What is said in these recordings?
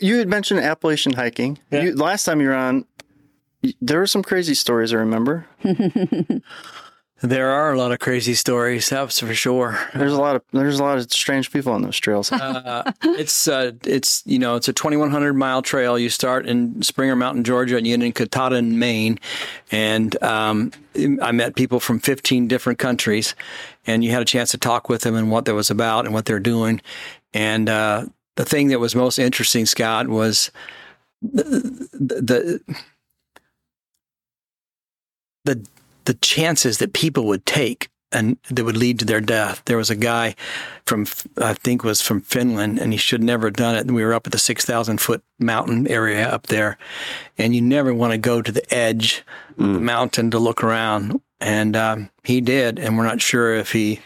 You, had mentioned Appalachian hiking. Yeah. You, last time you were on, there were some crazy stories. I remember. There are a lot of crazy stories, that's for sure. There's a lot of there's a lot of strange people on those trails. Uh, it's uh, it's you know it's a 2100 mile trail. You start in Springer Mountain, Georgia, and you end in Katahdin, Maine. And um, I met people from 15 different countries, and you had a chance to talk with them and what that was about and what they're doing. And uh, the thing that was most interesting, Scott, was the the the, the chances that people would take and that would lead to their death. There was a guy from, I think was from Finland and he should never have done it. And we were up at the 6,000 foot mountain area up there and you never want to go to the edge of the mountain to look around. And, um, he did. And we're not sure if he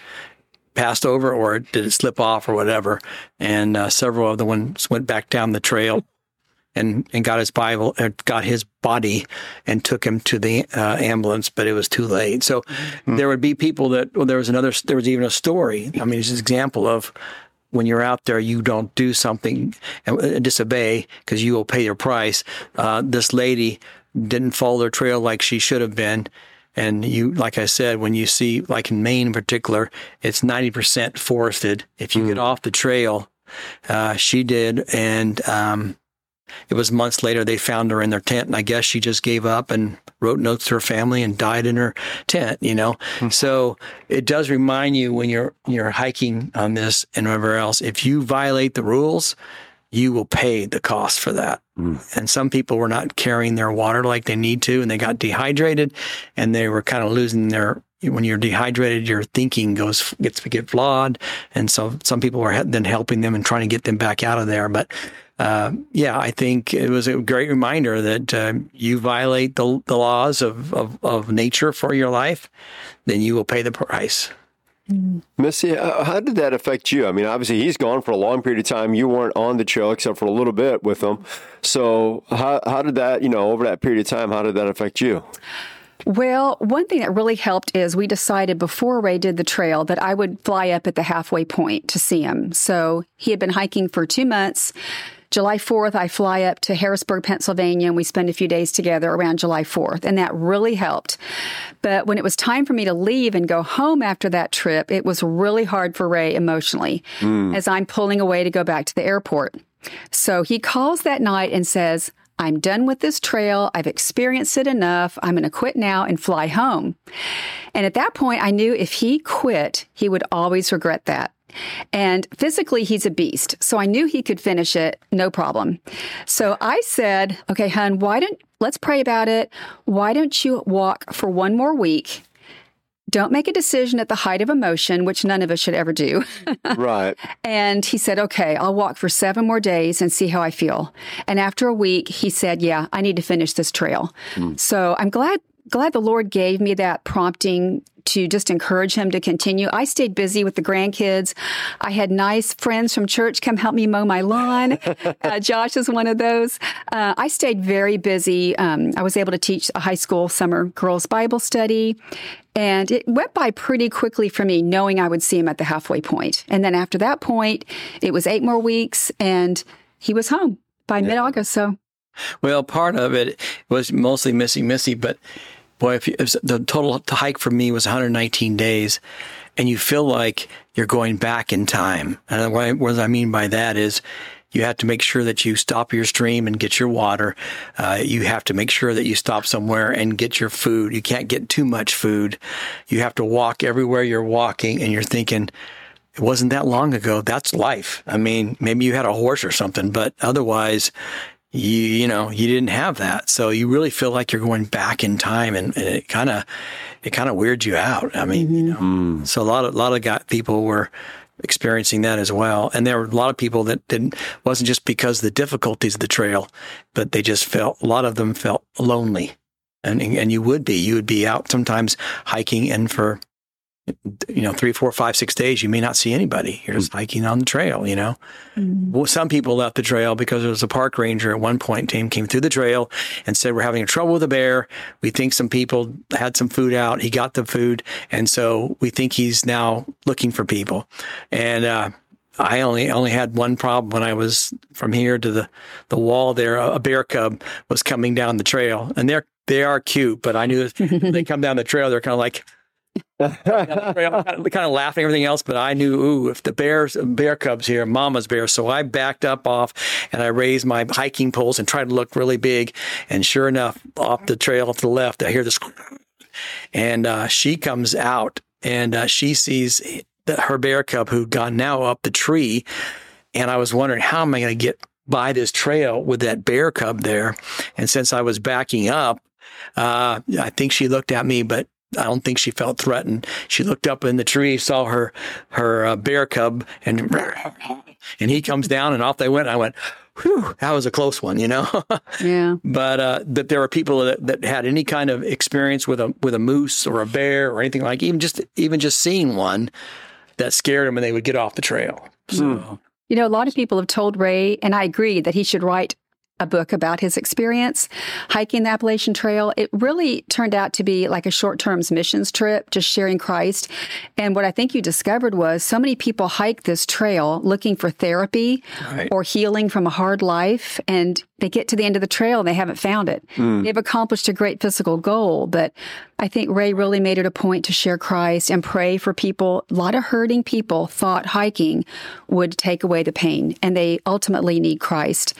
passed over or did it slip off or whatever. And, uh, several of the ones went back down the trail and, and got his Bible, uh, got his body and took him to the uh, ambulance, but it was too late. So there would be people that, well, there was another, there was even a story. I mean, it's an example of when you're out there, you don't do something and uh, disobey because you will pay your price. Uh, this lady didn't follow their trail like she should have been. And you, like I said, when you see, like in Maine in particular, it's 90% forested. If you get off the trail, uh, she did. And, um, it was months later they found her in their tent and i guess she just gave up and wrote notes to her family and died in her tent you know so it does remind you when you're you're hiking on this and whatever else if you violate the rules you will pay the cost for that. And some people were not carrying their water like they need to and they got dehydrated and they were kind of losing their when you're dehydrated your thinking goes gets get flawed and so some people were then helping them and trying to get them back out of there. But uh, yeah, I think it was a great reminder that uh, you violate the, the laws of, of, of nature for your life, then you will pay the price. Missy, how did that affect you? I mean, obviously he's gone for a long period of time. You weren't on the trail except for a little bit with him. So how how did that, you know, over that period of time, how did that affect you? Well, one thing that really helped is we decided before Ray did the trail that I would fly up at the halfway point to see him. So he had been hiking for two months. July 4th, I fly up to Harrisburg, Pennsylvania, and we spend a few days together around July 4th, and that really helped. But when it was time for me to leave and go home after that trip, it was really hard for Ray emotionally hmm. as I'm pulling away to go back to the airport. So he calls that night and says, I'm done with this trail. I've experienced it enough. I'm going to quit now and fly home. And at that point, I knew if he quit, he would always regret that. And physically, he's a beast. So I knew he could finish it, no problem. So I said, okay, hun, why don't, let's pray about it. Why don't you walk for one more week? Don't make a decision at the height of emotion, which none of us should ever do. right. And he said, okay, I'll walk for seven more days and see how I feel. And after a week, he said, yeah, I need to finish this trail. Hmm. So I'm glad, glad the Lord gave me that prompting to just encourage him to continue. I stayed busy with the grandkids. I had nice friends from church come help me mow my lawn. uh, Josh is one of those. Uh, I stayed very busy. Um, I was able to teach a high school summer girls Bible study. And it went by pretty quickly for me, knowing I would see him at the halfway point. And then after that point, it was eight more weeks and he was home by mid August. So Well, part of it was mostly missing Missy, but boy, if, you, if the total hike for me was 119 days, and you feel like you're going back in time. And what I, what I mean by that is you have to make sure that you stop your stream and get your water. Uh, you have to make sure that you stop somewhere and get your food. You can't get too much food. You have to walk everywhere you're walking, and you're thinking, it wasn't that long ago. That's life. I mean, maybe you had a horse or something, but otherwise, you you know you didn't have that. So you really feel like you're going back in time and, and it kind of it kind of weirds you out. I mean you know mm-hmm. so a lot of a lot of got people were experiencing that as well. And there were a lot of people that didn't wasn't just because the difficulties of the trail but they just felt a lot of them felt lonely. And and you would be you would be out sometimes hiking and for you know three four five six days you may not see anybody. You're just hiking on the trail you know? Well, some people left the trail because there was a park ranger at one point team came through the trail and said we're having a trouble with a bear. We think some people had some food out. He got the food. And so we think he's now looking for people. And uh I only only had one problem when I was from here to the the wall. There, a bear cub was coming down the trail, and they're they are cute, but I knew they come down the trail, they're kind of like kind of laughing everything else. But I knew, ooh, if the bears bear cubs here, mama's bear. So I backed up off and I raised my hiking poles and tried to look really big. And sure enough, off the trail off to the left, I hear this, and uh, she comes out and uh, she sees her bear cub who'd gone now up the tree. And I was wondering, how am I going to get by this trail with that bear cub there? And since I was backing up, uh, I think she looked at me, but I don't think she felt threatened. She looked up in the tree, saw her her uh, bear cub, and and he comes down, and off they went. I went, whew, that was a close one, you know. yeah. But uh, that there were people that, that had any kind of experience with a with a moose or a bear or anything like even just even just seeing one that scared them, and they would get off the trail. So. Mm. You know, a lot of people have told Ray, and I agree that he should write a book about his experience hiking the Appalachian Trail. It really turned out to be like a short term missions trip, just sharing Christ. And what I think you discovered was so many people hike this trail looking for therapy right. or healing from a hard life. And they get to the end of the trail and they haven't found it. Mm. They've accomplished a great physical goal, but I think Ray really made it a point to share Christ and pray for people. A lot of hurting people thought hiking would take away the pain, and they ultimately need Christ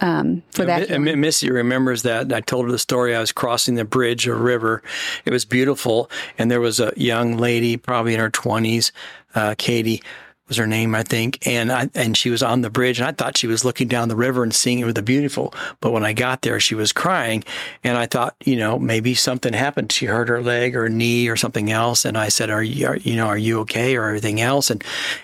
um, for that. And Missy remembers that. I told her the story. I was crossing the bridge or river. It was beautiful, and there was a young lady, probably in her 20s, uh, Katie was her name, I think. And I, and she was on the bridge and I thought she was looking down the river and seeing it with the beautiful. But when I got there, she was crying and I thought, you know, maybe something happened. She hurt her leg or knee or something else. And I said, are you, are, you know, are you okay or everything else? And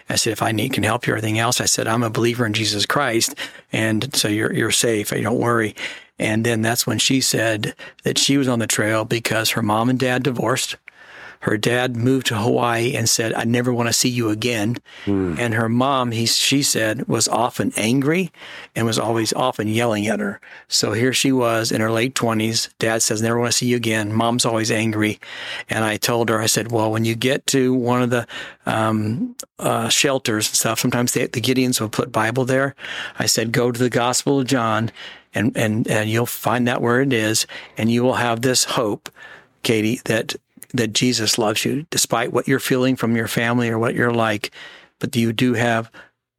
I said, if I need, can help you or anything else, I said, I'm a believer in Jesus Christ. And so you're, you're safe. You don't worry. And then that's when she said that she was on the trail because her mom and dad divorced her dad moved to Hawaii and said, I never want to see you again. Mm. And her mom, he, she said, was often angry and was always often yelling at her. So here she was in her late 20s. Dad says, never want to see you again. Mom's always angry. And I told her, I said, well, when you get to one of the um, uh, shelters and stuff, sometimes they, the Gideons will put Bible there. I said, go to the Gospel of John and, and, and you'll find out where it is. And you will have this hope, Katie, that that Jesus loves you despite what you're feeling from your family or what you're like, but you do have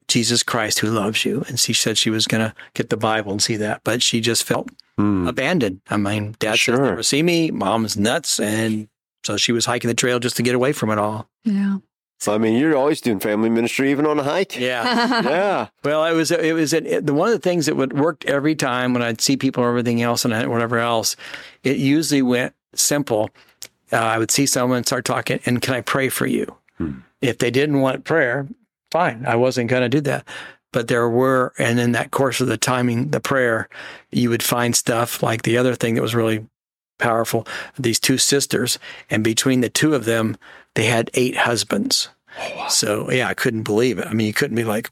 Jesus Christ who loves you. And she said she was going to get the Bible and see that, but she just felt mm. abandoned. I mean, dad sure. says never see me, mom's nuts. And so she was hiking the trail just to get away from it all. Yeah. So, I mean, you're always doing family ministry, even on a hike. Yeah, yeah. Well, it was it was it, the one of the things that would worked every time when I'd see people or everything else and whatever else. It usually went simple uh, I would see someone start talking, and can I pray for you? Hmm. If they didn't want prayer, fine. I wasn't going to do that. But there were, and in that course of the timing, the prayer, you would find stuff like the other thing that was really powerful these two sisters, and between the two of them, they had eight husbands. Oh, wow. So, yeah, I couldn't believe it. I mean, you couldn't be like,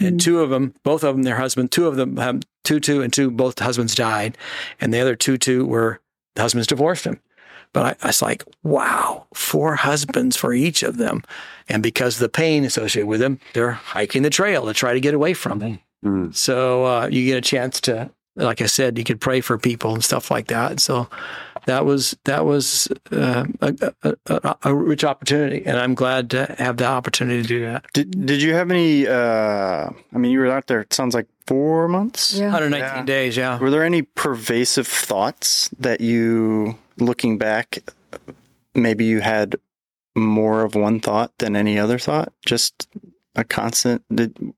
and hmm. two of them, both of them, their husband, two of them have two, two, and two, both husbands died. And the other two, two were the husbands divorced them. But I, I was like, wow, four husbands for each of them. And because of the pain associated with them, they're hiking the trail to try to get away from it. Mm. So uh, you get a chance to, like I said, you could pray for people and stuff like that. So that was that was uh, a, a, a, rich opportunity, and I'm glad to have the opportunity to do that. Did Did you have any? Uh, I mean, you were out there. It sounds like four months, yeah. 119 yeah. days. Yeah. Were there any pervasive thoughts that you looking back, maybe you had more of one thought than any other thought? Just a constant. Did,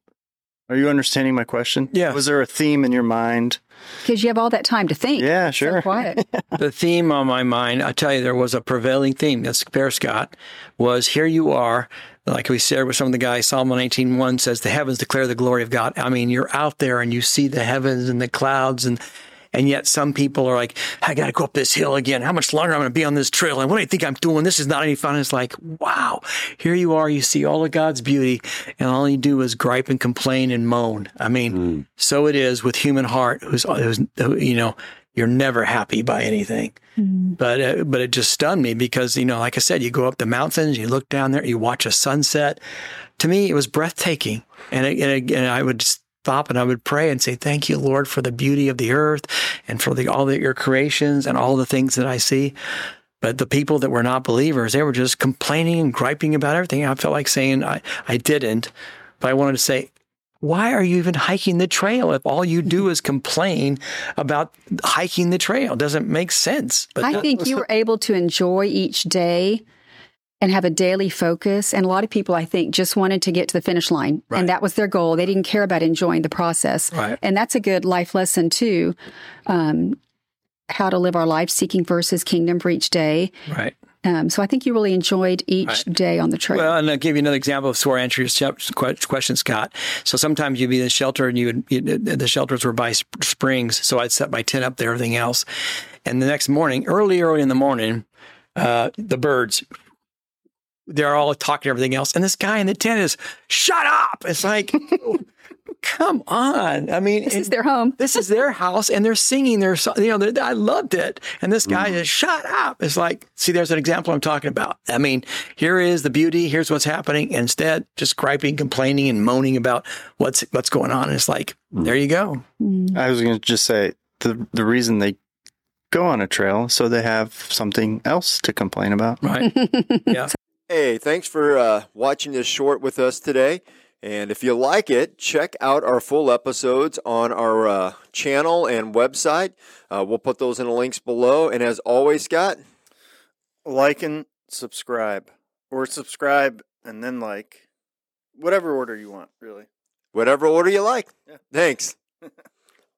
are you understanding my question? Yeah. Was there a theme in your mind? Because you have all that time to think. Yeah, sure. So quiet. the theme on my mind, I tell you, there was a prevailing theme. That's Bear Scott. Was here you are, like we shared with some of the guys. Psalm 19:1 says, "The heavens declare the glory of God." I mean, you're out there and you see the heavens and the clouds and and yet some people are like, I got to go up this hill again. How much longer I'm going to be on this trail? And what do you think I'm doing? This is not any fun. It's like, wow, here you are. You see all of God's beauty and all you do is gripe and complain and moan. I mean, mm. so it is with human heart who's, who's, you know, you're never happy by anything. Mm. But uh, but it just stunned me because you know, like I said, you go up the mountains, you look down there, you watch a sunset, to me, it was breathtaking. And, it, and, it, and I would stop and I would pray and say, Thank you, Lord, for the beauty of the earth and for the, all the, your creations and all the things that I see. But the people that were not believers, they were just complaining and griping about everything. I felt like saying, I, I didn't. But I wanted to say, why are you even hiking the trail if all you do is complain about hiking the trail? It doesn't make sense. But I think you were able to enjoy each day and have a daily focus. And a lot of people, I think, just wanted to get to the finish line. Right. And that was their goal. They didn't care about enjoying the process. Right. And that's a good life lesson, too. Um, how to live our life seeking versus kingdom for each day. Right. Um, so I think you really enjoyed each right. day on the trail. Well, and I'll give you another example of sore answer your question, Scott. So sometimes you'd be in the shelter and you would, you, the shelters were by springs. So I'd set my tent up there, everything else. And the next morning, early, early in the morning, uh, the birds, they're all talking everything else. And this guy in the tent is, shut up. It's like, come on. I mean, this is their home. this is their house, and they're singing their song. You know, I loved it. And this guy mm. is shut up. It's like, see, there's an example I'm talking about. I mean, here is the beauty. Here's what's happening. Instead, just griping, complaining, and moaning about what's what's going on. And it's like, mm. there you go. Mm. I was going to just say the the reason they go on a trail so they have something else to complain about. Right. yeah. Hey, thanks for uh, watching this short with us today. And if you like it, check out our full episodes on our uh, channel and website. Uh, we'll put those in the links below. And as always, Scott, like and subscribe, or subscribe and then like, whatever order you want, really. Whatever order you like. Yeah. Thanks.